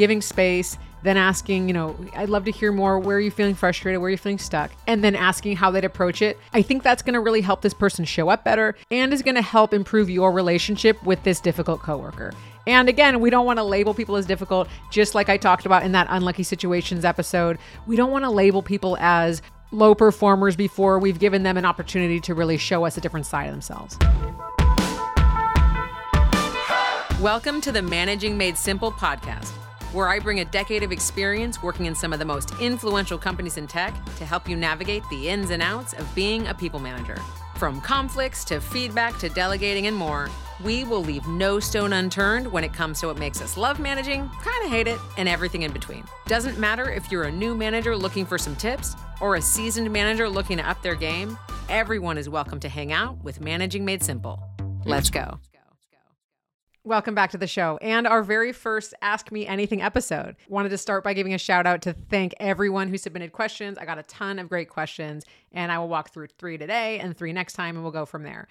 giving space, then asking, you know, I'd love to hear more. Where are you feeling frustrated? Where are you feeling stuck? And then asking how they'd approach it. I think that's going to really help this person show up better and is going to help improve your relationship with this difficult coworker. And again, we don't want to label people as difficult, just like I talked about in that unlucky situations episode. We don't want to label people as low performers before we've given them an opportunity to really show us a different side of themselves. Welcome to the Managing Made Simple podcast, where I bring a decade of experience working in some of the most influential companies in tech to help you navigate the ins and outs of being a people manager. From conflicts to feedback to delegating and more, we will leave no stone unturned when it comes to what makes us love managing, kind of hate it, and everything in between. Doesn't matter if you're a new manager looking for some tips or a seasoned manager looking to up their game, everyone is welcome to hang out with Managing Made Simple. Let's go. Welcome back to the show and our very first Ask Me Anything episode. Wanted to start by giving a shout out to thank everyone who submitted questions. I got a ton of great questions, and I will walk through three today and three next time, and we'll go from there.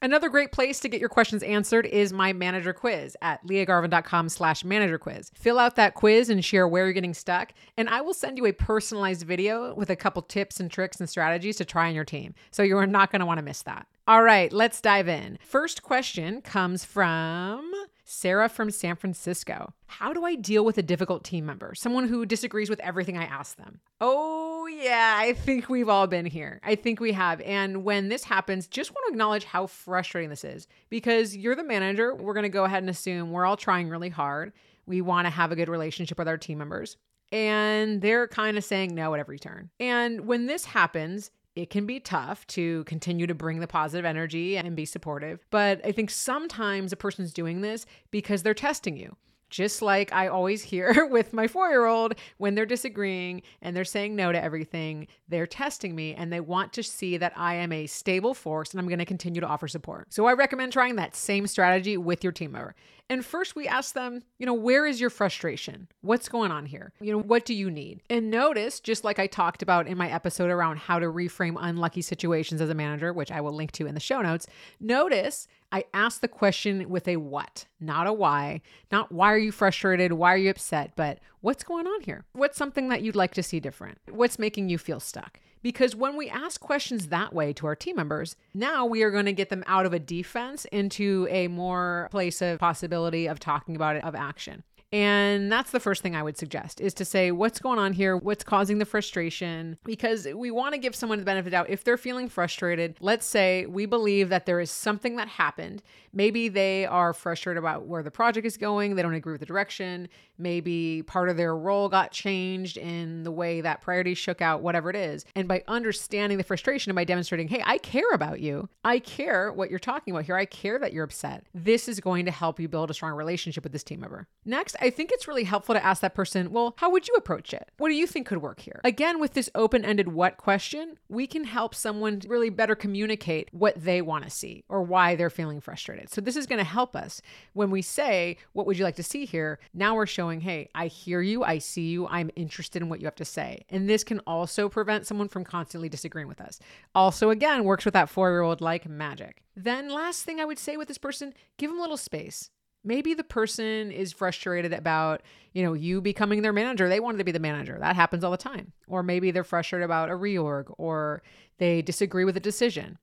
Another great place to get your questions answered is my manager quiz at liagarvin.com slash manager quiz. Fill out that quiz and share where you're getting stuck, and I will send you a personalized video with a couple tips and tricks and strategies to try on your team. So you are not going to want to miss that. All right, let's dive in. First question comes from Sarah from San Francisco. How do I deal with a difficult team member, someone who disagrees with everything I ask them? Oh, yeah, I think we've all been here. I think we have. And when this happens, just want to acknowledge how frustrating this is because you're the manager. We're going to go ahead and assume we're all trying really hard. We want to have a good relationship with our team members. And they're kind of saying no at every turn. And when this happens, it can be tough to continue to bring the positive energy and be supportive. But I think sometimes a person's doing this because they're testing you. Just like I always hear with my four year old when they're disagreeing and they're saying no to everything, they're testing me and they want to see that I am a stable force and I'm going to continue to offer support. So I recommend trying that same strategy with your team member. And first, we ask them, you know, where is your frustration? What's going on here? You know, what do you need? And notice, just like I talked about in my episode around how to reframe unlucky situations as a manager, which I will link to in the show notes, notice I ask the question with a what, not a why. Not why are you frustrated? Why are you upset? But what's going on here? What's something that you'd like to see different? What's making you feel stuck? Because when we ask questions that way to our team members, now we are going to get them out of a defense into a more place of possibility of talking about it, of action. And that's the first thing I would suggest is to say, what's going on here? What's causing the frustration? Because we want to give someone the benefit of doubt. If they're feeling frustrated, let's say we believe that there is something that happened. Maybe they are frustrated about where the project is going. They don't agree with the direction. Maybe part of their role got changed in the way that priorities shook out, whatever it is. And by understanding the frustration and by demonstrating, hey, I care about you. I care what you're talking about here. I care that you're upset. This is going to help you build a strong relationship with this team member. Next, I think it's really helpful to ask that person, well, how would you approach it? What do you think could work here? Again, with this open ended what question, we can help someone really better communicate what they want to see or why they're feeling frustrated. So, this is going to help us when we say, What would you like to see here? Now we're showing, Hey, I hear you, I see you, I'm interested in what you have to say. And this can also prevent someone from constantly disagreeing with us. Also, again, works with that four year old like magic. Then, last thing I would say with this person, give them a little space maybe the person is frustrated about you know you becoming their manager. They wanted to be the manager. That happens all the time. Or maybe they're frustrated about a reorg or they disagree with a decision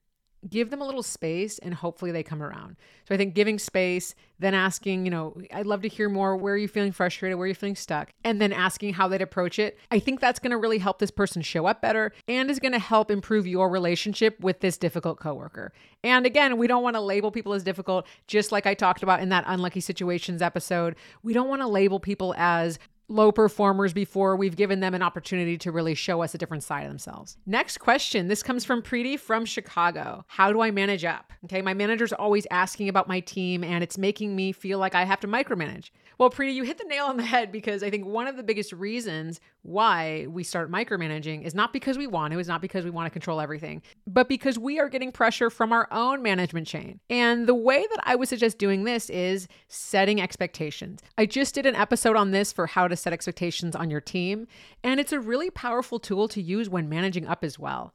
give them a little space and hopefully they come around. So I think giving space, then asking, you know, I'd love to hear more. Where are you feeling frustrated? Where are you feeling stuck? And then asking how they'd approach it. I think that's going to really help this person show up better and is going to help improve your relationship with this difficult coworker. And again, we don't want to label people as difficult, just like I talked about in that unlucky situations episode. We don't want to label people as low performers before we've given them an opportunity to really show us a different side of themselves. Next question. This comes from Preeti from Chicago. How do I manage up? Okay, my manager's always asking about my team and it's making me feel like I have to micromanage. Well, Preeti, you hit the nail on the head because I think one of the biggest reasons why we start micromanaging is not because we want to, is not because we want to control everything, but because we are getting pressure from our own management chain. And the way that I would suggest doing this is setting expectations. I just did an episode on this for how to set expectations on your team, and it's a really powerful tool to use when managing up as well.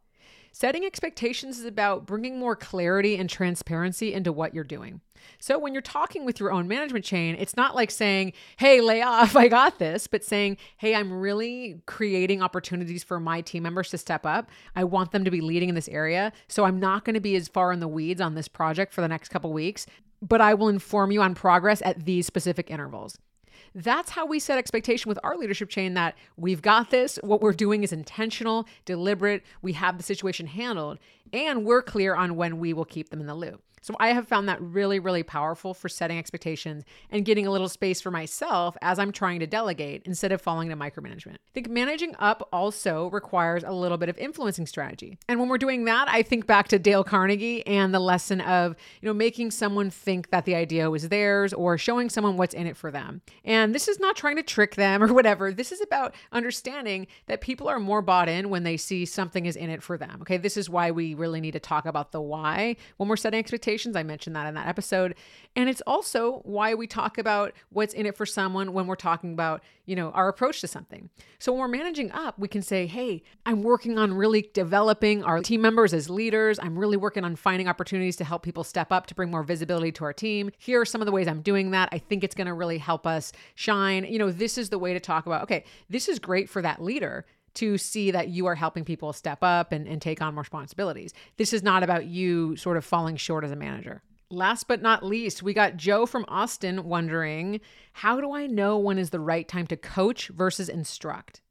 Setting expectations is about bringing more clarity and transparency into what you're doing. So when you're talking with your own management chain, it's not like saying, hey, lay off, I got this, but saying, hey, I'm really creating opportunities for my team members to step up. I want them to be leading in this area. So I'm not going to be as far in the weeds on this project for the next couple weeks, but I will inform you on progress at these specific intervals. That's how we set expectation with our leadership chain that we've got this. What we're doing is intentional, deliberate. We have the situation handled, and we're clear on when we will keep them in the loop. So I have found that really, really powerful for setting expectations and getting a little space for myself as I'm trying to delegate instead of falling into micromanagement. I think managing up also requires a little bit of influencing strategy. And when we're doing that, I think back to Dale Carnegie and the lesson of, you know, making someone think that the idea was theirs or showing someone what's in it for them. And this is not trying to trick them or whatever. This is about understanding that people are more bought in when they see something is in it for them. Okay. This is why we really need to talk about the why when we're setting expectations I mentioned that in that episode. And it's also why we talk about what's in it for someone when we're talking about, you know, our approach to something. So when we're managing up, we can say, hey, I'm working on really developing our team members as leaders. I'm really working on finding opportunities to help people step up to bring more visibility to our team. Here are some of the ways I'm doing that. I think it's going to really help us shine. You know, this is the way to talk about, okay, this is great for that leader to see that you are helping people step up and, and take on more responsibilities. This is not about you sort of falling short as a manager. Last but not least, we got Joe from Austin wondering how do I know when is the right time to coach versus instruct?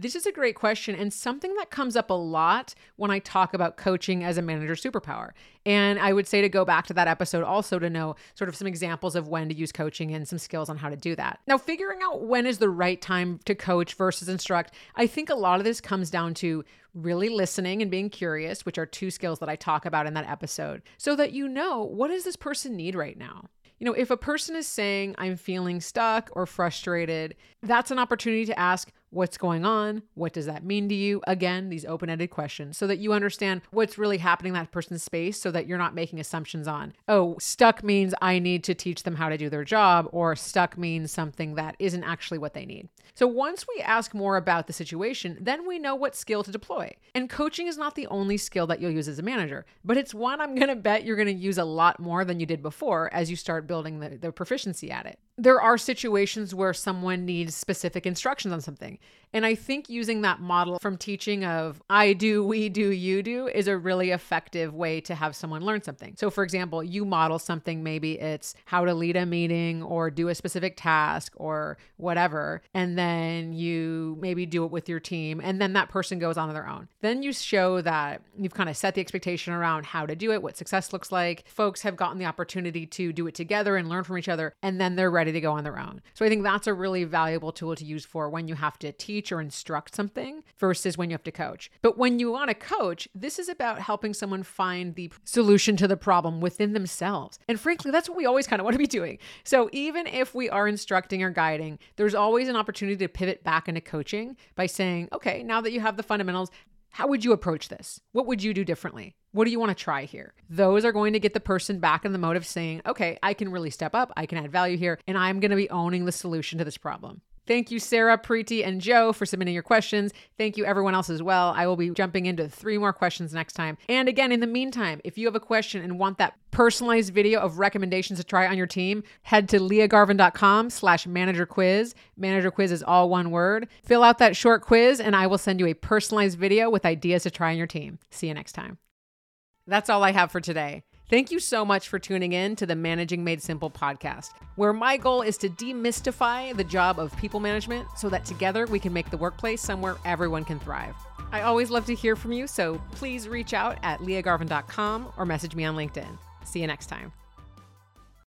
This is a great question and something that comes up a lot when I talk about coaching as a manager superpower. And I would say to go back to that episode also to know sort of some examples of when to use coaching and some skills on how to do that. Now, figuring out when is the right time to coach versus instruct, I think a lot of this comes down to really listening and being curious, which are two skills that I talk about in that episode, so that you know what does this person need right now? You know, if a person is saying, I'm feeling stuck or frustrated, that's an opportunity to ask, What's going on? What does that mean to you? Again, these open ended questions so that you understand what's really happening in that person's space so that you're not making assumptions on, oh, stuck means I need to teach them how to do their job, or stuck means something that isn't actually what they need. So once we ask more about the situation, then we know what skill to deploy. And coaching is not the only skill that you'll use as a manager, but it's one I'm going to bet you're going to use a lot more than you did before as you start building the, the proficiency at it. There are situations where someone needs specific instructions on something. And I think using that model from teaching of I do, we do, you do is a really effective way to have someone learn something. So, for example, you model something, maybe it's how to lead a meeting or do a specific task or whatever. And then you maybe do it with your team. And then that person goes on their own. Then you show that you've kind of set the expectation around how to do it, what success looks like. Folks have gotten the opportunity to do it together and learn from each other. And then they're ready to go on their own. So, I think that's a really valuable tool to use for when you have to teach teach or instruct something versus when you have to coach. But when you want to coach, this is about helping someone find the solution to the problem within themselves. And frankly, that's what we always kind of want to be doing. So even if we are instructing or guiding, there's always an opportunity to pivot back into coaching by saying, okay, now that you have the fundamentals, how would you approach this? What would you do differently? What do you want to try here? Those are going to get the person back in the mode of saying, okay, I can really step up, I can add value here, and I'm going to be owning the solution to this problem. Thank you, Sarah, Preeti, and Joe for submitting your questions. Thank you, everyone else as well. I will be jumping into three more questions next time. And again, in the meantime, if you have a question and want that personalized video of recommendations to try on your team, head to liagarvin.com slash manager quiz. Manager quiz is all one word. Fill out that short quiz, and I will send you a personalized video with ideas to try on your team. See you next time. That's all I have for today. Thank you so much for tuning in to the Managing Made Simple podcast, where my goal is to demystify the job of people management so that together we can make the workplace somewhere everyone can thrive. I always love to hear from you, so please reach out at liagarvin.com or message me on LinkedIn. See you next time.